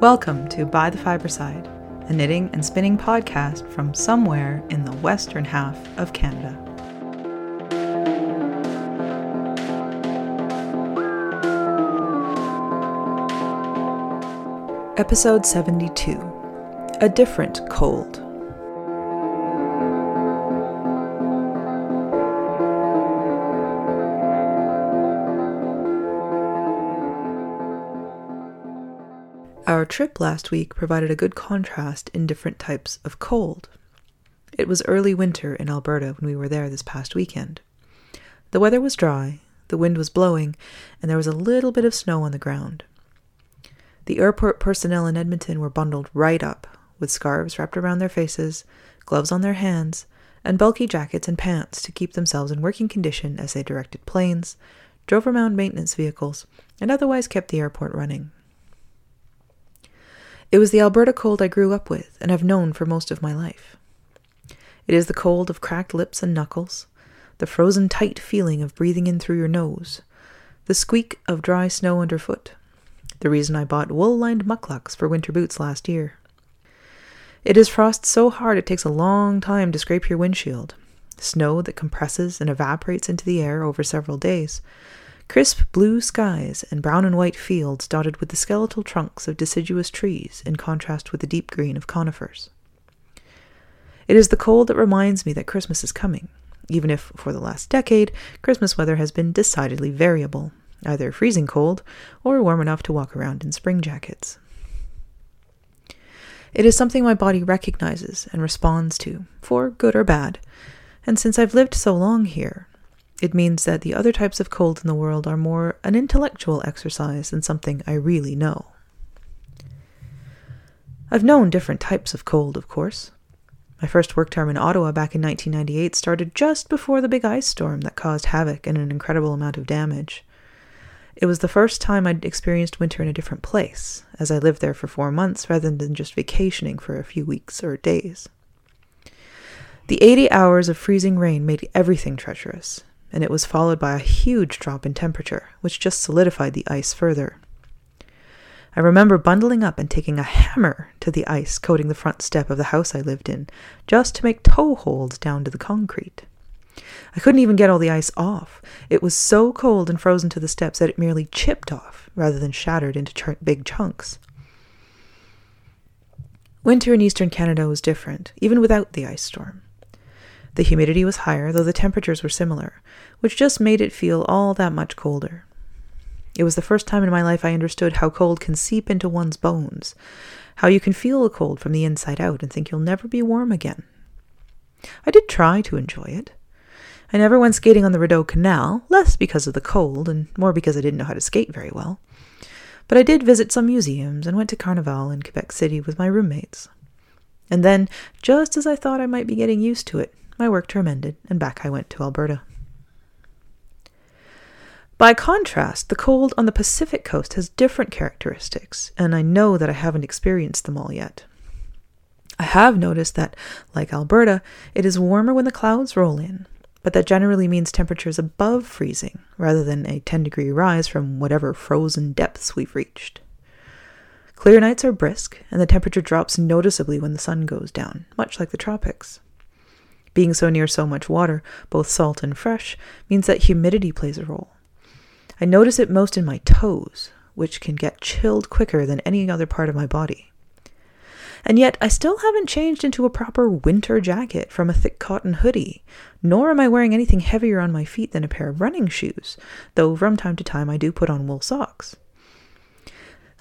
Welcome to By the Fiberside, a knitting and spinning podcast from somewhere in the western half of Canada. Episode 72 A Different Cold. Trip last week provided a good contrast in different types of cold. It was early winter in Alberta when we were there this past weekend. The weather was dry, the wind was blowing, and there was a little bit of snow on the ground. The airport personnel in Edmonton were bundled right up, with scarves wrapped around their faces, gloves on their hands, and bulky jackets and pants to keep themselves in working condition as they directed planes, drove around maintenance vehicles, and otherwise kept the airport running. It was the Alberta cold I grew up with and have known for most of my life. It is the cold of cracked lips and knuckles, the frozen tight feeling of breathing in through your nose, the squeak of dry snow underfoot, the reason I bought wool lined mukluks for winter boots last year. It is frost so hard it takes a long time to scrape your windshield, snow that compresses and evaporates into the air over several days, Crisp blue skies and brown and white fields dotted with the skeletal trunks of deciduous trees in contrast with the deep green of conifers. It is the cold that reminds me that Christmas is coming, even if, for the last decade, Christmas weather has been decidedly variable, either freezing cold or warm enough to walk around in spring jackets. It is something my body recognizes and responds to, for good or bad, and since I've lived so long here, it means that the other types of cold in the world are more an intellectual exercise than something I really know. I've known different types of cold, of course. My first work term in Ottawa back in 1998 started just before the big ice storm that caused havoc and an incredible amount of damage. It was the first time I'd experienced winter in a different place, as I lived there for four months rather than just vacationing for a few weeks or days. The 80 hours of freezing rain made everything treacherous, and it was followed by a huge drop in temperature, which just solidified the ice further. I remember bundling up and taking a hammer to the ice coating the front step of the house I lived in, just to make toe holds down to the concrete. I couldn't even get all the ice off. It was so cold and frozen to the steps that it merely chipped off rather than shattered into ch- big chunks. Winter in eastern Canada was different, even without the ice storm. The humidity was higher, though the temperatures were similar, which just made it feel all that much colder. It was the first time in my life I understood how cold can seep into one's bones, how you can feel the cold from the inside out and think you'll never be warm again. I did try to enjoy it. I never went skating on the Rideau Canal, less because of the cold and more because I didn't know how to skate very well. But I did visit some museums and went to Carnival in Quebec City with my roommates. And then, just as I thought I might be getting used to it, my work term ended, and back I went to Alberta. By contrast, the cold on the Pacific coast has different characteristics, and I know that I haven't experienced them all yet. I have noticed that, like Alberta, it is warmer when the clouds roll in, but that generally means temperatures above freezing rather than a 10 degree rise from whatever frozen depths we've reached. Clear nights are brisk, and the temperature drops noticeably when the sun goes down, much like the tropics. Being so near so much water, both salt and fresh, means that humidity plays a role. I notice it most in my toes, which can get chilled quicker than any other part of my body. And yet, I still haven't changed into a proper winter jacket from a thick cotton hoodie, nor am I wearing anything heavier on my feet than a pair of running shoes, though from time to time I do put on wool socks.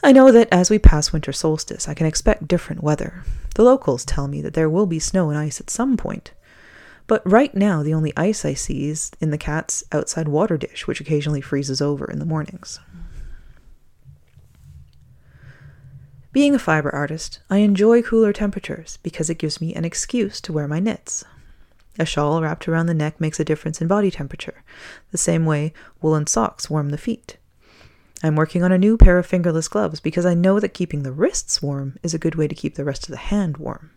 I know that as we pass winter solstice, I can expect different weather. The locals tell me that there will be snow and ice at some point, but right now, the only ice I see is in the cat's outside water dish, which occasionally freezes over in the mornings. Being a fiber artist, I enjoy cooler temperatures because it gives me an excuse to wear my knits. A shawl wrapped around the neck makes a difference in body temperature, the same way woolen socks warm the feet. I'm working on a new pair of fingerless gloves because I know that keeping the wrists warm is a good way to keep the rest of the hand warm.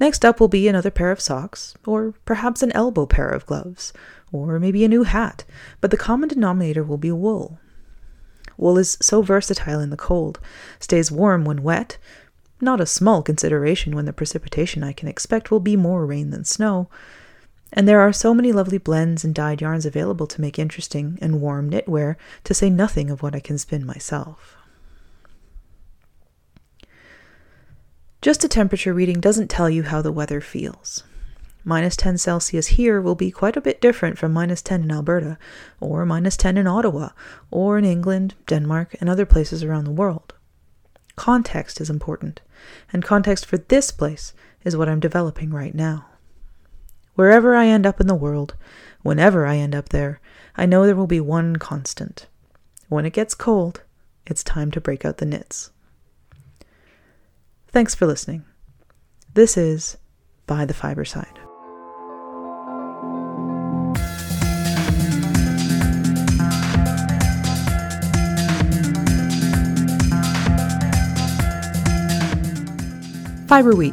Next up will be another pair of socks, or perhaps an elbow pair of gloves, or maybe a new hat, but the common denominator will be wool. Wool is so versatile in the cold, stays warm when wet, not a small consideration when the precipitation I can expect will be more rain than snow. And there are so many lovely blends and dyed yarns available to make interesting and warm knitwear, to say nothing of what I can spin myself. Just a temperature reading doesn't tell you how the weather feels. Minus 10 Celsius here will be quite a bit different from minus 10 in Alberta, or minus 10 in Ottawa, or in England, Denmark, and other places around the world. Context is important, and context for this place is what I'm developing right now. Wherever I end up in the world, whenever I end up there, I know there will be one constant. When it gets cold, it's time to break out the knits. Thanks for listening. This is By the Fiber Side. Fiber Week.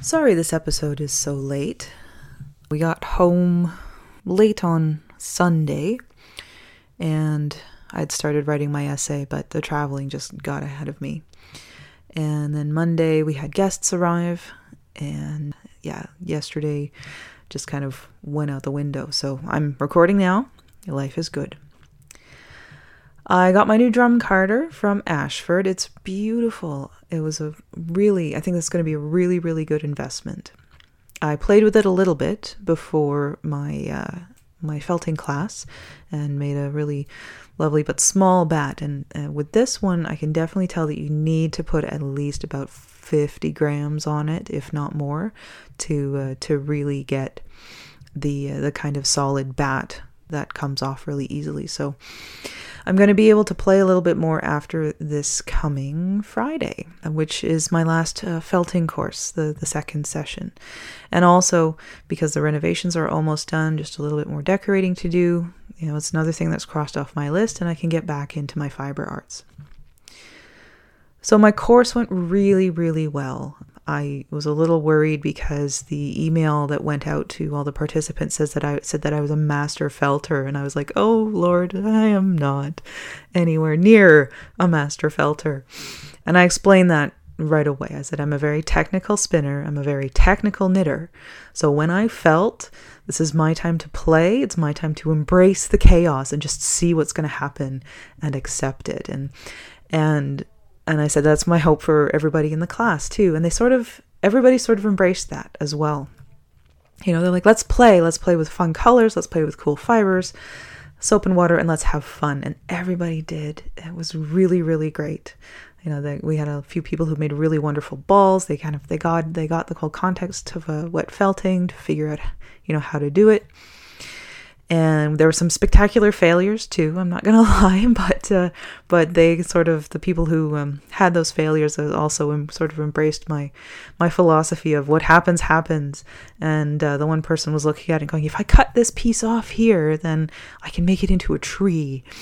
Sorry this episode is so late. We got home late on Sunday and I'd started writing my essay, but the traveling just got ahead of me. And then Monday we had guests arrive and yeah, yesterday just kind of went out the window. So I'm recording now. Life is good. I got my new drum carder from Ashford. It's beautiful. It was a really, I think that's going to be a really, really good investment. I played with it a little bit before my uh, my felting class and made a really lovely but small bat. And uh, with this one, I can definitely tell that you need to put at least about 50 grams on it, if not more, to uh, to really get the uh, the kind of solid bat that comes off really easily. So I'm going to be able to play a little bit more after this coming Friday, which is my last uh, felting course, the, the second session. And also, because the renovations are almost done, just a little bit more decorating to do. You know, it's another thing that's crossed off my list, and I can get back into my fiber arts. So, my course went really, really well. I was a little worried because the email that went out to all the participants says that I said that I was a master felter and I was like, "Oh lord, I am not anywhere near a master felter." And I explained that right away. I said I'm a very technical spinner, I'm a very technical knitter. So when I felt this is my time to play, it's my time to embrace the chaos and just see what's going to happen and accept it. And and and I said, that's my hope for everybody in the class too. And they sort of, everybody sort of embraced that as well. You know, they're like, let's play, let's play with fun colors, let's play with cool fibers, soap and water, and let's have fun. And everybody did. It was really, really great. You know, they, we had a few people who made really wonderful balls. They kind of they got they got the whole context of a wet felting to figure out, you know, how to do it and there were some spectacular failures too. I'm not gonna lie, but uh, but they sort of the people who um, had those failures also sort of embraced my my philosophy of what happens happens. And uh, the one person was looking at it going, if I cut this piece off here, then I can make it into a tree.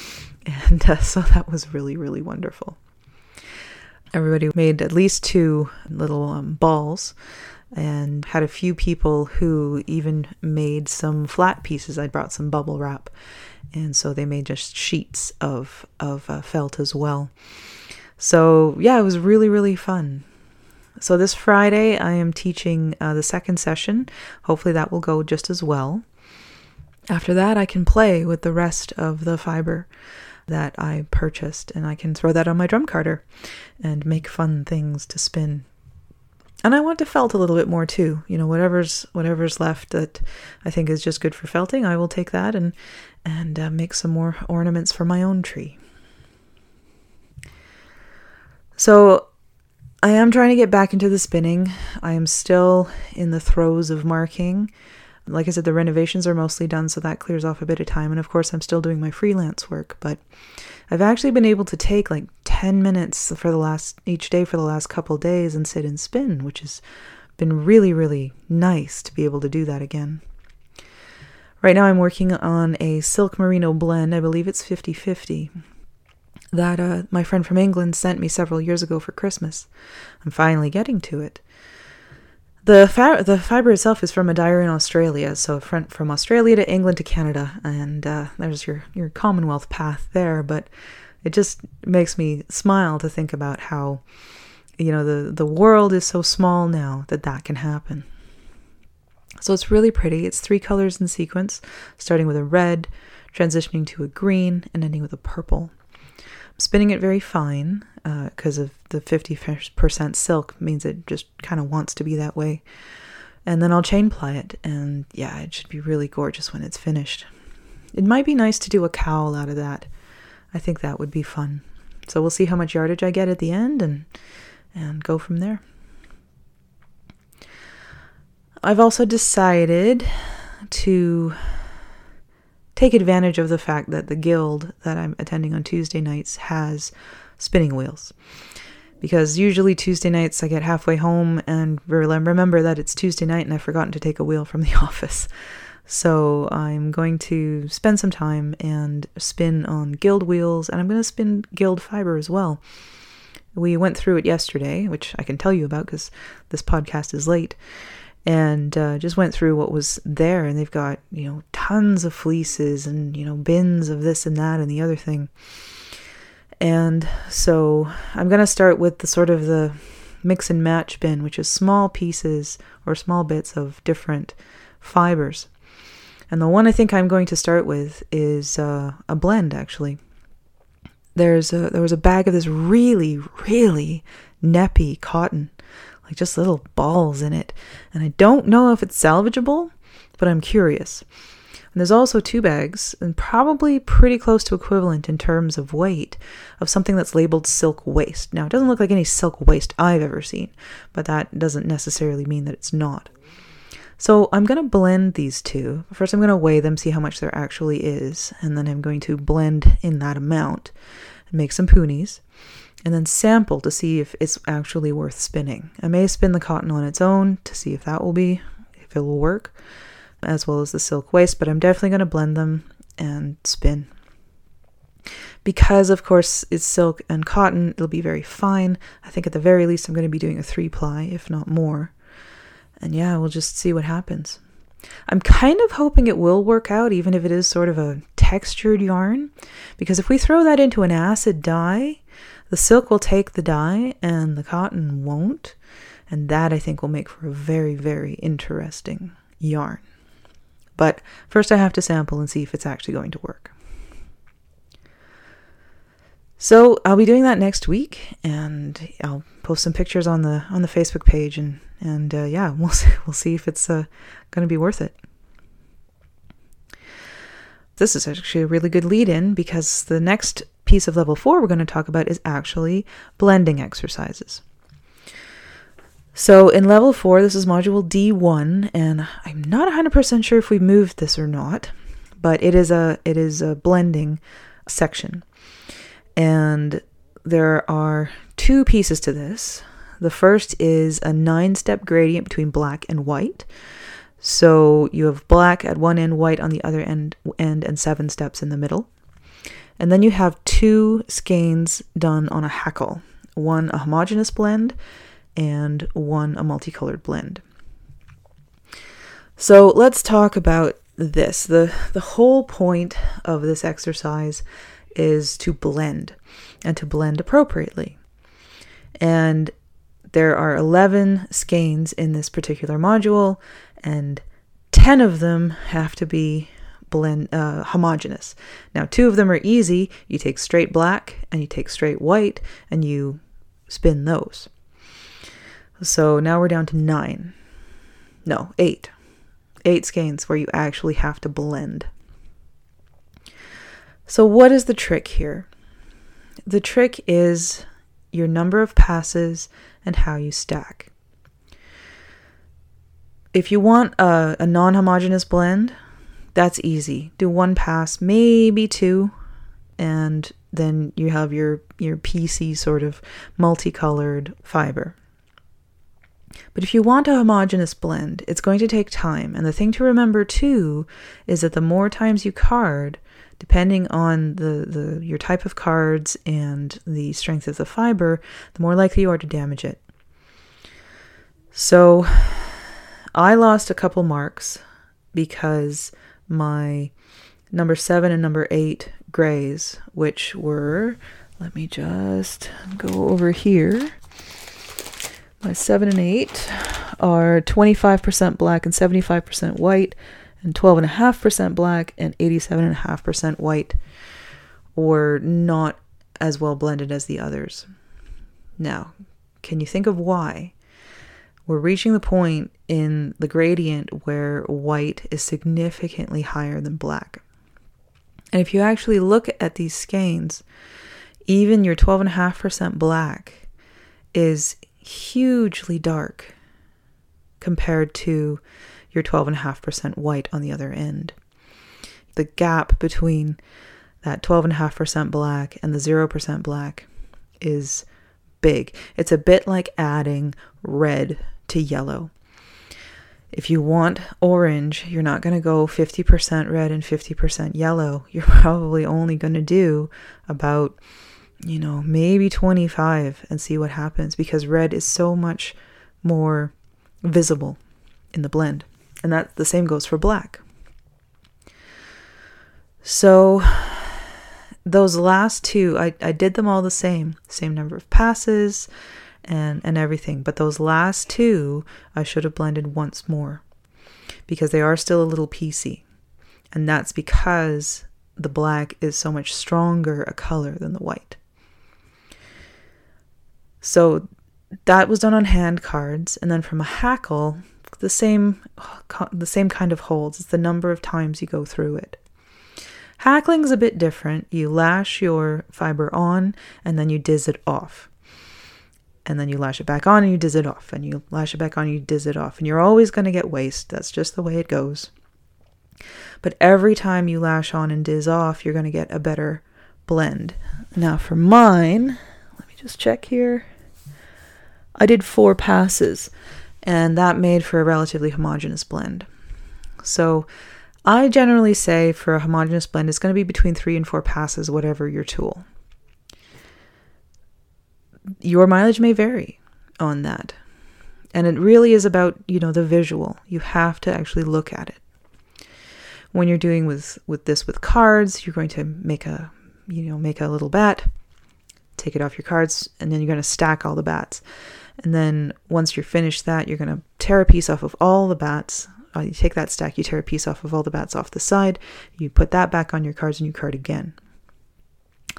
And uh, so that was really really wonderful. Everybody made at least two little um, balls and had a few people who even made some flat pieces. I brought some bubble wrap, and so they made just sheets of of uh, felt as well. So yeah, it was really really fun. So this Friday I am teaching uh, the second session. Hopefully that will go just as well. After that, I can play with the rest of the fiber that I purchased, and I can throw that on my drum carder and make fun things to spin and I want to felt a little bit more too. You know, whatever's whatever's left that I think is just good for felting, I will take that and and uh, make some more ornaments for my own tree. So I am trying to get back into the spinning. I am still in the throes of marking. Like I said, the renovations are mostly done, so that clears off a bit of time. And of course, I'm still doing my freelance work, but I've actually been able to take like 10 minutes for the last each day for the last couple days and sit and spin, which has been really, really nice to be able to do that again. Right now, I'm working on a silk merino blend. I believe it's 50 50 that uh, my friend from England sent me several years ago for Christmas. I'm finally getting to it. The the fiber itself is from a dyer in Australia, so from from Australia to England to Canada, and uh, there's your your Commonwealth path there. But it just makes me smile to think about how you know the the world is so small now that that can happen. So it's really pretty. It's three colors in sequence, starting with a red, transitioning to a green, and ending with a purple. Spinning it very fine because uh, of the 50% silk means it just kind of wants to be that way. And then I'll chain ply it, and yeah, it should be really gorgeous when it's finished. It might be nice to do a cowl out of that. I think that would be fun. So we'll see how much yardage I get at the end and and go from there. I've also decided to take advantage of the fact that the guild that I'm attending on Tuesday nights has spinning wheels. Because usually Tuesday nights I get halfway home and remember that it's Tuesday night and I've forgotten to take a wheel from the office. So I'm going to spend some time and spin on guild wheels and I'm going to spin guild fiber as well. We went through it yesterday, which I can tell you about because this podcast is late and uh, just went through what was there and they've got you know tons of fleeces and you know bins of this and that and the other thing. And so i'm going to start with the sort of the mix and match bin which is small pieces or small bits of different fibers. And the one i think i'm going to start with is uh, a blend actually. There's a there was a bag of this really really neppy cotton like just little balls in it. And I don't know if it's salvageable, but I'm curious. And there's also two bags, and probably pretty close to equivalent in terms of weight, of something that's labeled silk waste. Now, it doesn't look like any silk waste I've ever seen, but that doesn't necessarily mean that it's not. So I'm going to blend these two. First, I'm going to weigh them, see how much there actually is, and then I'm going to blend in that amount and make some punis and then sample to see if it's actually worth spinning. I may spin the cotton on its own to see if that will be, if it will work, as well as the silk waste, but I'm definitely going to blend them and spin. Because, of course, it's silk and cotton, it'll be very fine. I think at the very least I'm going to be doing a three ply, if not more. And yeah, we'll just see what happens. I'm kind of hoping it will work out, even if it is sort of a textured yarn, because if we throw that into an acid dye, the silk will take the dye and the cotton won't. And that I think will make for a very, very interesting yarn. But first I have to sample and see if it's actually going to work. So I'll be doing that next week, and I'll post some pictures on the on the Facebook page, and and uh, yeah, we'll see, we'll see if it's uh, going to be worth it. This is actually a really good lead in because the next piece of level four we're going to talk about is actually blending exercises. So in level four, this is module D1, and I'm not 100% sure if we moved this or not, but it is a it is a blending section, and there are two pieces to this. The first is a nine-step gradient between black and white. So you have black at one end, white on the other end, end, and seven steps in the middle. And then you have two skeins done on a hackle one a homogeneous blend and one a multicolored blend. So let's talk about this. The, the whole point of this exercise is to blend and to blend appropriately. And there are 11 skeins in this particular module, and 10 of them have to be blend uh. Now, two of them are easy. You take straight black and you take straight white and you spin those. So now we're down to nine. No, eight. Eight skeins where you actually have to blend. So, what is the trick here? The trick is your number of passes and how you stack. If you want a, a non homogeneous blend, that's easy. Do one pass, maybe two, and then you have your your piecey sort of multicolored fiber. But if you want a homogeneous blend, it's going to take time. And the thing to remember too is that the more times you card, depending on the, the your type of cards and the strength of the fiber, the more likely you are to damage it. So I lost a couple marks because my number seven and number eight grays, which were, let me just go over here. My seven and eight are 25% black and 75% white, and 12.5% black and 87.5% white, or not as well blended as the others. Now, can you think of why? We're reaching the point in the gradient where white is significantly higher than black. And if you actually look at these skeins, even your 12.5% black is hugely dark compared to your 12.5% white on the other end. The gap between that 12.5% black and the 0% black is big. It's a bit like adding red to yellow. If you want orange, you're not going to go 50% red and 50% yellow. You're probably only going to do about, you know, maybe 25 and see what happens because red is so much more visible in the blend. And that the same goes for black. So those last two, I, I did them all the same, same number of passes and, and everything. But those last two, I should have blended once more because they are still a little piecey. And that's because the black is so much stronger a color than the white. So that was done on hand cards. And then from a hackle, the same the same kind of holds. It's the number of times you go through it. Hackling's a bit different. You lash your fiber on and then you diz it off. And then you lash it back on and you diz it off. And you lash it back on and you diz it off. And you're always going to get waste. That's just the way it goes. But every time you lash on and diz off, you're going to get a better blend. Now for mine, let me just check here. I did four passes and that made for a relatively homogeneous blend. So I generally say for a homogeneous blend, it's going to be between three and four passes, whatever your tool. Your mileage may vary on that. And it really is about, you know, the visual. You have to actually look at it. When you're doing with, with this with cards, you're going to make a, you know, make a little bat, take it off your cards, and then you're going to stack all the bats. And then once you're finished that, you're going to tear a piece off of all the bats. Uh, you take that stack, you tear a piece off of all the bats off the side, you put that back on your cards and you card again.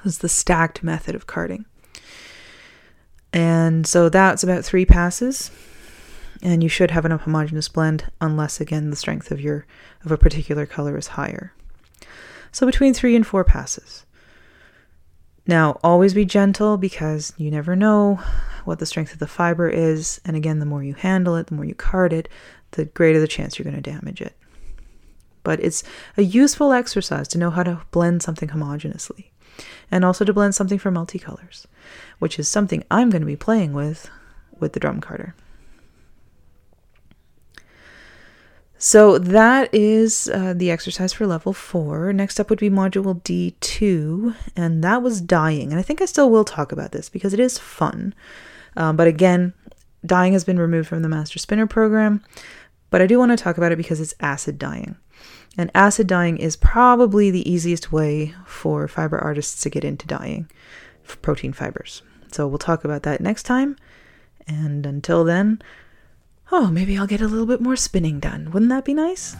It's the stacked method of carding. And so that's about three passes. And you should have enough homogeneous blend unless again the strength of your of a particular color is higher. So between three and four passes. Now always be gentle because you never know what the strength of the fiber is. And again, the more you handle it, the more you card it, the greater the chance you're going to damage it. But it's a useful exercise to know how to blend something homogeneously and also to blend something for multicolors, which is something I'm going to be playing with with the drum carder. So that is uh, the exercise for level four. Next up would be module D2, and that was dyeing. And I think I still will talk about this because it is fun. Um, but again, dyeing has been removed from the Master Spinner program, but I do want to talk about it because it's acid dyeing. And acid dyeing is probably the easiest way for fiber artists to get into dyeing protein fibers. So we'll talk about that next time. And until then, oh, maybe I'll get a little bit more spinning done. Wouldn't that be nice?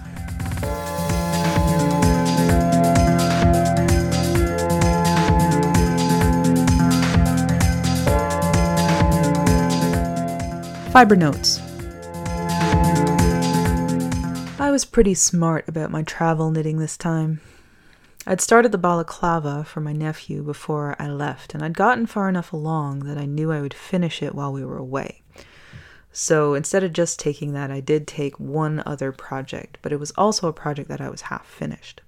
Fiber notes. I was pretty smart about my travel knitting this time. I'd started the balaclava for my nephew before I left, and I'd gotten far enough along that I knew I would finish it while we were away. So instead of just taking that, I did take one other project, but it was also a project that I was half finished.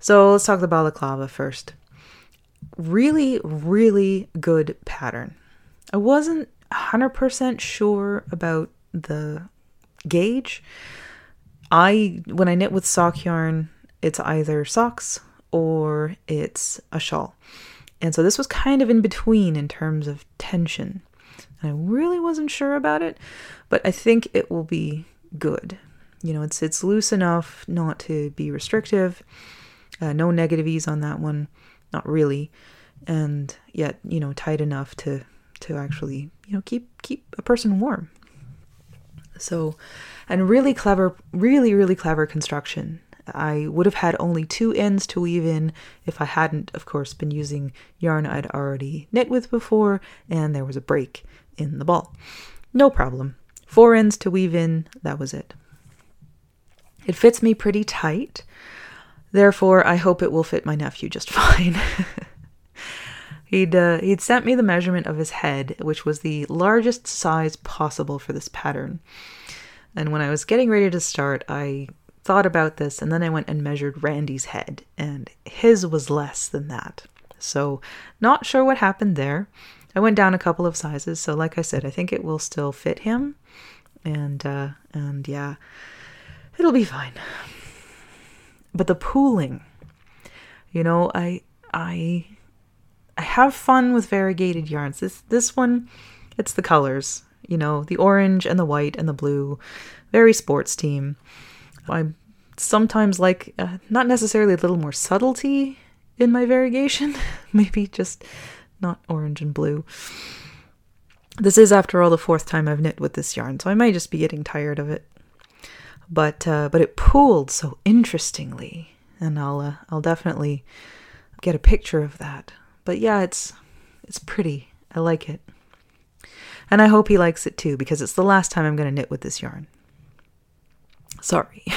So let's talk the balaclava first. Really, really good pattern. I wasn't 100% sure about the gauge. I when I knit with sock yarn, it's either socks or it's a shawl. And so this was kind of in between in terms of tension. and I really wasn't sure about it, but I think it will be good. You know, it's it's loose enough not to be restrictive. Uh, no negative ease on that one, not really, and yet you know tight enough to to actually you know keep keep a person warm. So, and really clever, really really clever construction. I would have had only two ends to weave in if I hadn't, of course, been using yarn I'd already knit with before, and there was a break in the ball. No problem. Four ends to weave in, that was it. It fits me pretty tight, therefore, I hope it will fit my nephew just fine. He'd, uh, he'd sent me the measurement of his head, which was the largest size possible for this pattern. And when I was getting ready to start, I thought about this and then I went and measured Randy's head, and his was less than that. So, not sure what happened there. I went down a couple of sizes, so like I said, I think it will still fit him. And uh and yeah, it'll be fine. But the pooling, you know, I I I have fun with variegated yarns. This this one, it's the colors, you know, the orange and the white and the blue, very sports team. I sometimes like uh, not necessarily a little more subtlety in my variegation, maybe just not orange and blue. This is, after all, the fourth time I've knit with this yarn, so I might just be getting tired of it. But uh, but it pooled so interestingly, and I'll uh, I'll definitely get a picture of that. But yeah, it's it's pretty. I like it, and I hope he likes it too because it's the last time I'm going to knit with this yarn. Sorry.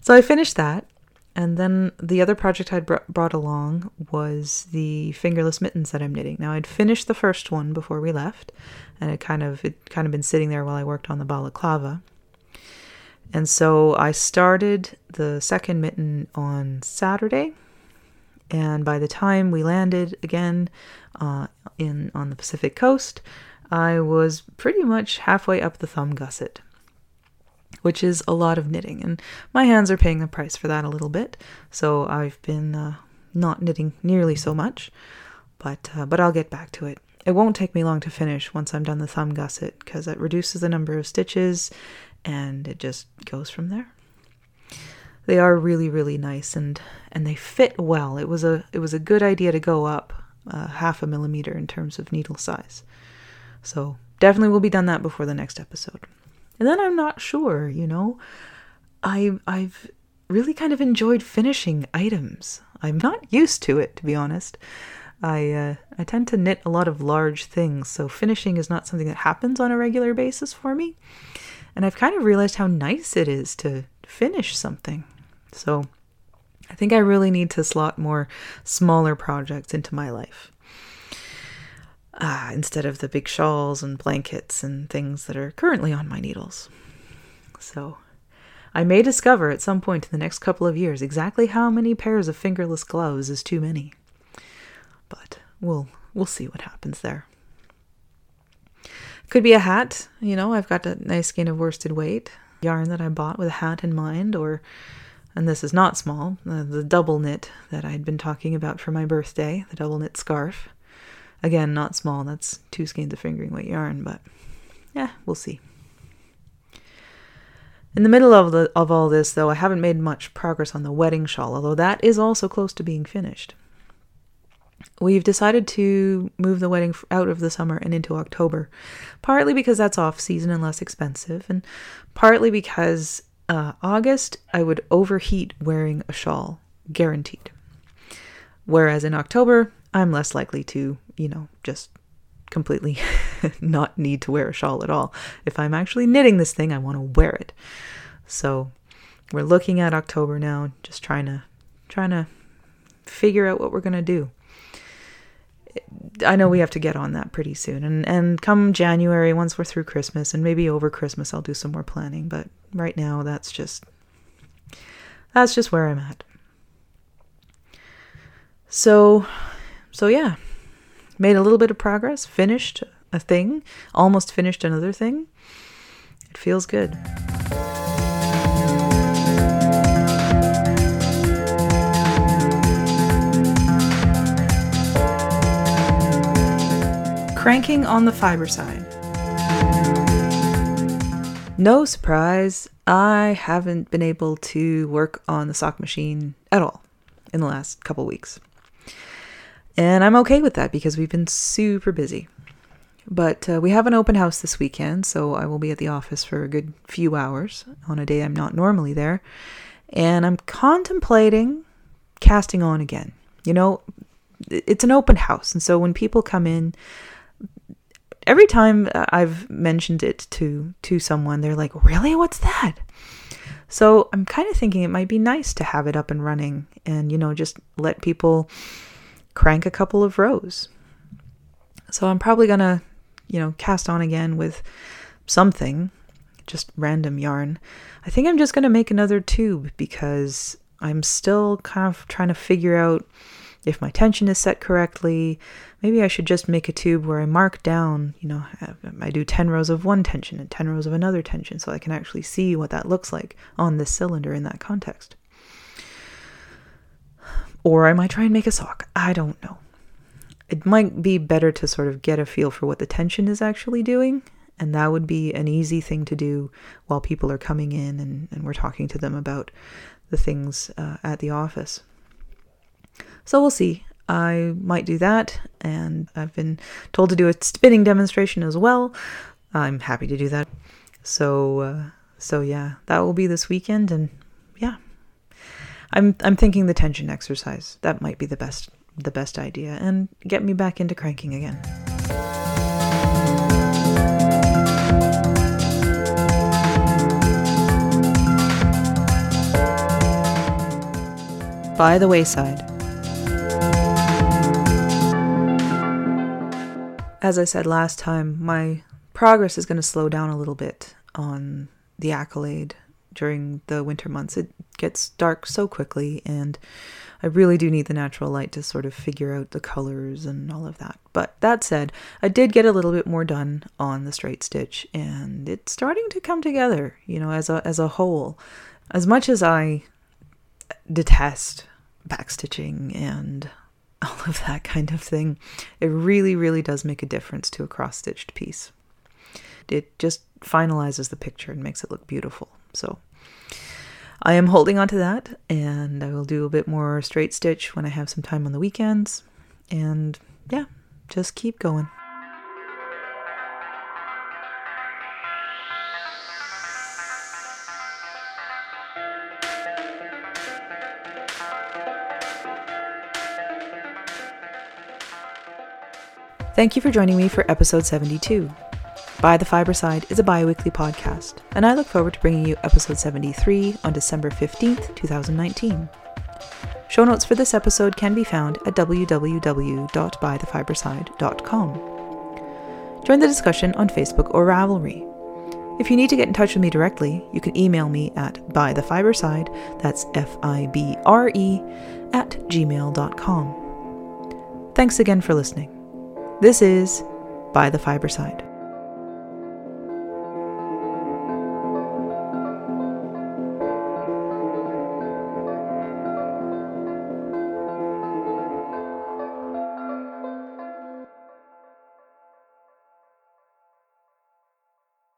so I finished that, and then the other project I'd br- brought along was the fingerless mittens that I'm knitting. Now I'd finished the first one before we left, and it kind of it kind of been sitting there while I worked on the balaclava. And so I started the second mitten on Saturday, and by the time we landed again uh, in on the Pacific coast, I was pretty much halfway up the thumb gusset which is a lot of knitting. And my hands are paying the price for that a little bit. So I've been uh, not knitting nearly so much, but uh, but I'll get back to it. It won't take me long to finish once I'm done the thumb gusset because it reduces the number of stitches and it just goes from there. They are really really nice and and they fit well. It was a it was a good idea to go up uh, half a millimeter in terms of needle size. So definitely we'll be done that before the next episode. And then I'm not sure, you know. I I've really kind of enjoyed finishing items. I'm not used to it, to be honest. I uh, I tend to knit a lot of large things, so finishing is not something that happens on a regular basis for me. And I've kind of realized how nice it is to finish something. So I think I really need to slot more smaller projects into my life uh, instead of the big shawls and blankets and things that are currently on my needles. So, I may discover at some point in the next couple of years exactly how many pairs of fingerless gloves is too many. But we'll we'll see what happens there. Could be a hat, you know, I've got a nice skein of worsted weight yarn that I bought with a hat in mind, or, and this is not small, uh, the double knit that I'd been talking about for my birthday, the double knit scarf. Again, not small. That's two skeins of fingering weight yarn, but yeah, we'll see. In the middle of the of all this, though, I haven't made much progress on the wedding shawl, although that is also close to being finished. We've decided to move the wedding out of the summer and into October, partly because that's off season and less expensive, and partly because uh, August I would overheat wearing a shawl, guaranteed. Whereas in October, I'm less likely to, you know, just completely not need to wear a shawl at all. If I'm actually knitting this thing, I want to wear it. So we're looking at October now, just trying to trying to figure out what we're going to do. I know we have to get on that pretty soon. And and come January, once we're through Christmas and maybe over Christmas I'll do some more planning, but right now that's just that's just where I'm at. So so yeah, made a little bit of progress, finished a thing, almost finished another thing. It feels good. Cranking on the fiber side. No surprise, I haven't been able to work on the sock machine at all in the last couple weeks. And I'm okay with that because we've been super busy. But uh, we have an open house this weekend, so I will be at the office for a good few hours on a day I'm not normally there. And I'm contemplating casting on again. You know, it's an open house, and so when people come in, every time I've mentioned it to to someone, they're like, "Really? What's that?" So I'm kind of thinking it might be nice to have it up and running, and you know, just let people crank a couple of rows. So I'm probably gonna, you know, cast on again with something, just random yarn. I think I'm just gonna make another tube because I'm still kind of trying to figure out if my tension is set correctly, maybe I should just make a tube where I mark down, you know, I do 10 rows of one tension and 10 rows of another tension so I can actually see what that looks like on this cylinder in that context. Or I might try and make a sock. I don't know. It might be better to sort of get a feel for what the tension is actually doing. And that would be an easy thing to do while people are coming in and, and we're talking to them about the things uh, at the office. So we'll see. I might do that, and I've been told to do a spinning demonstration as well. I'm happy to do that. So, uh, so yeah, that will be this weekend, and yeah, I'm I'm thinking the tension exercise that might be the best the best idea, and get me back into cranking again. By the wayside. As I said last time, my progress is going to slow down a little bit on the accolade during the winter months. It gets dark so quickly, and I really do need the natural light to sort of figure out the colors and all of that. But that said, I did get a little bit more done on the straight stitch, and it's starting to come together, you know, as a as a whole. As much as I detest backstitching and all of that kind of thing. It really, really does make a difference to a cross stitched piece. It just finalizes the picture and makes it look beautiful. So I am holding on to that and I will do a bit more straight stitch when I have some time on the weekends. And yeah, just keep going. Thank you for joining me for episode 72. By the Fiberside is a bi weekly podcast, and I look forward to bringing you episode 73 on December 15th, 2019. Show notes for this episode can be found at www.bythefiberside.com. Join the discussion on Facebook or Ravelry. If you need to get in touch with me directly, you can email me at bythefiberside, that's F I B R E, at gmail.com. Thanks again for listening. This is By the Fiberside.